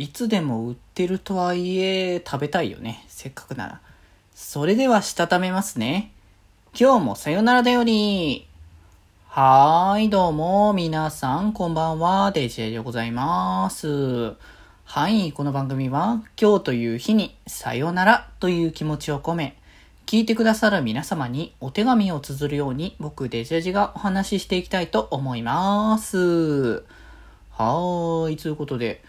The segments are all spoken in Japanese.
いつでも売ってるとはいえ食べたいよね。せっかくなら。それではしたためますね。今日もさよならだより。はーい、どうも、皆さん、こんばんは、デジェでございます。はい、この番組は、今日という日に、さよならという気持ちを込め、聞いてくださる皆様にお手紙を綴るように、僕、デジェジがお話ししていきたいと思います。はーい、ということで、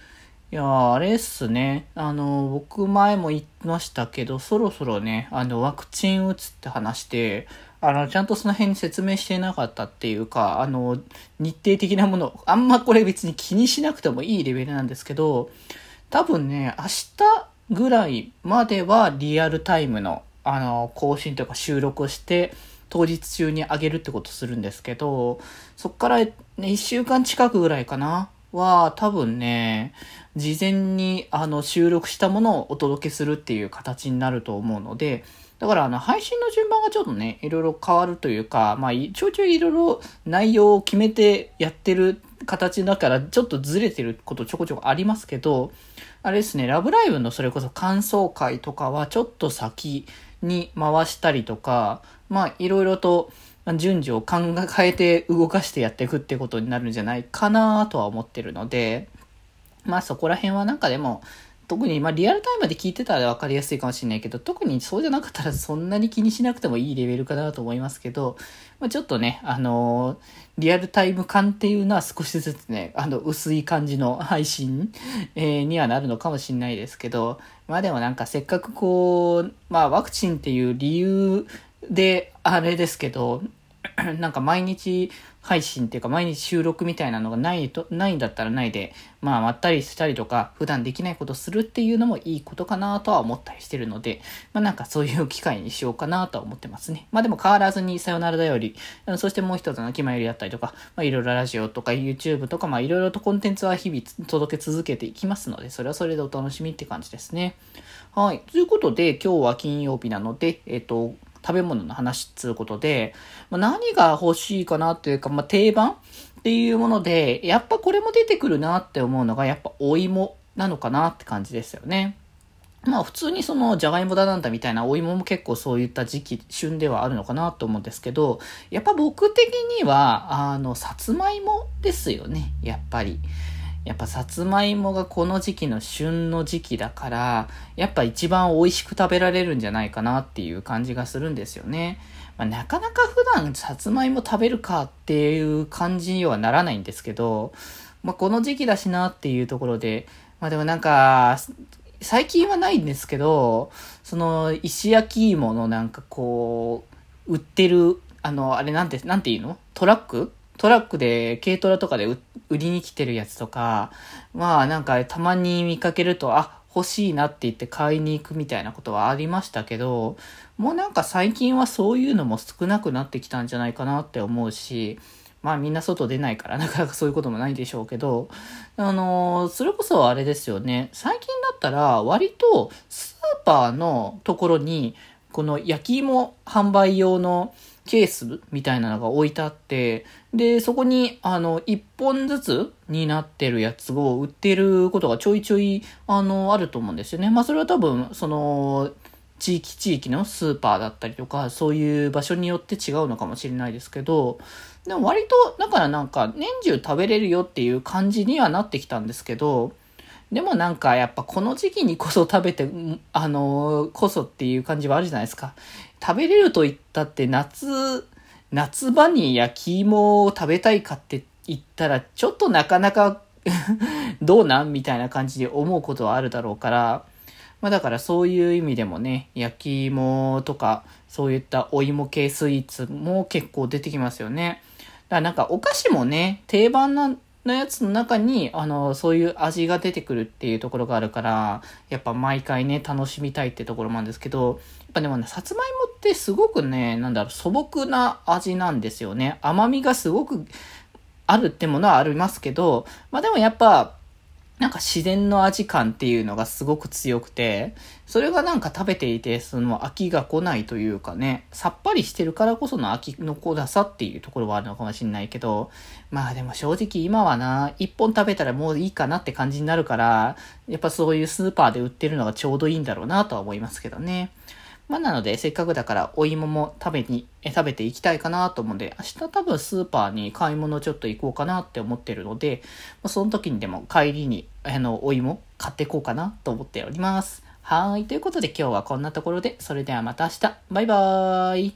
いやあれっすね。あの、僕前も言いましたけど、そろそろね、あの、ワクチン打つって話して、あの、ちゃんとその辺に説明してなかったっていうか、あの、日程的なもの、あんまこれ別に気にしなくてもいいレベルなんですけど、多分ね、明日ぐらいまではリアルタイムの、あの、更新というか収録して、当日中に上げるってことするんですけど、そっからね、1週間近くぐらいかな。は、多分ね、事前にあの収録したものをお届けするっていう形になると思うので、だからあの配信の順番がちょっとね、いろいろ変わるというか、まあ、ちょいちょいいろいろ内容を決めてやってる形だから、ちょっとずれてることちょこちょこありますけど、あれですね、ラブライブのそれこそ感想会とかはちょっと先に回したりとか、まあ、いろいろと、ま順序を考えて動かしてやっていくってことになるんじゃないかなとは思ってるので、まあそこら辺はなんかでも、特にまあリアルタイムで聞いてたら分かりやすいかもしれないけど、特にそうじゃなかったらそんなに気にしなくてもいいレベルかなと思いますけど、まあ、ちょっとね、あのー、リアルタイム感っていうのは少しずつね、あの薄い感じの配信、えー、にはなるのかもしれないですけど、まあでもなんかせっかくこう、まあワクチンっていう理由であれですけど、なんか毎日配信っていうか毎日収録みたいなのがないと、ないんだったらないで、まあまったりしたりとか、普段できないことするっていうのもいいことかなとは思ったりしてるので、まあなんかそういう機会にしようかなとは思ってますね。まあでも変わらずにさよならだより、そしてもう一つの気まよりだったりとか、まあいろいろラジオとか YouTube とか、まあいろいろとコンテンツは日々届け続けていきますので、それはそれでお楽しみって感じですね。はい。ということで、今日は金曜日なので、えっ、と、食べ物の話っつうことで、まあ、何が欲しいかなっていうか、まあ、定番っていうもので、やっぱこれも出てくるなって思うのが、やっぱお芋なのかなって感じですよね。まあ普通にそのじゃがいもだなんだみたいなお芋も結構そういった時期、旬ではあるのかなと思うんですけど、やっぱ僕的には、あの、さつまいもですよね、やっぱり。やっぱさつまいもがこの時期の旬の時期だから、やっぱ一番美味しく食べられるんじゃないかなっていう感じがするんですよね。まあ、なかなか普段さつまいも食べるかっていう感じにはならないんですけど、まあ、この時期だしなっていうところで、まあでもなんか、最近はないんですけど、その石焼き芋のなんかこう、売ってる、あの、あれなんて、なんていうの？トラック？トラックで軽トラとかで売りに来てるやつとか、まあなんかたまに見かけると、あ、欲しいなって言って買いに行くみたいなことはありましたけど、もうなんか最近はそういうのも少なくなってきたんじゃないかなって思うし、まあみんな外出ないからなかなかそういうこともないでしょうけど、あのー、それこそあれですよね。最近だったら割とスーパーのところに、この焼き芋販売用のケースみたいなのが置いてあって、で、そこに、あの、一本ずつになってるやつを売ってることがちょいちょい、あの、あると思うんですよね。まあ、それは多分、その、地域地域のスーパーだったりとか、そういう場所によって違うのかもしれないですけど、でも割と、だからなんか、年中食べれるよっていう感じにはなってきたんですけど、でもなんかやっぱこの時期にこそ食べて、あのー、こそっていう感じはあるじゃないですか。食べれると言ったって夏、夏場に焼き芋を食べたいかって言ったら、ちょっとなかなか どうなんみたいな感じで思うことはあるだろうから、まあだからそういう意味でもね、焼き芋とか、そういったお芋系スイーツも結構出てきますよね。だからなんかお菓子もね、定番なのやつの中に、あの、そういう味が出てくるっていうところがあるから、やっぱ毎回ね、楽しみたいってところなんですけど、やっぱでもね、さつまいもってすごくね、なんだろう、素朴な味なんですよね。甘みがすごくあるってものはありますけど、まあでもやっぱ、なんか自然の味感っていうのがすごく強くて、それがなんか食べていて、その飽きが来ないというかね、さっぱりしてるからこその飽きの濃ださっていうところはあるのかもしれないけど、まあでも正直今はな、一本食べたらもういいかなって感じになるから、やっぱそういうスーパーで売ってるのがちょうどいいんだろうなとは思いますけどね。まあなので、せっかくだからお芋も食べに、え食べていきたいかなと思うんで、明日多分スーパーに買い物ちょっと行こうかなって思ってるので、まあ、その時にでも帰りに、あの、お芋買っていこうかなと思っております。はい。ということで今日はこんなところで、それではまた明日。バイバーイ。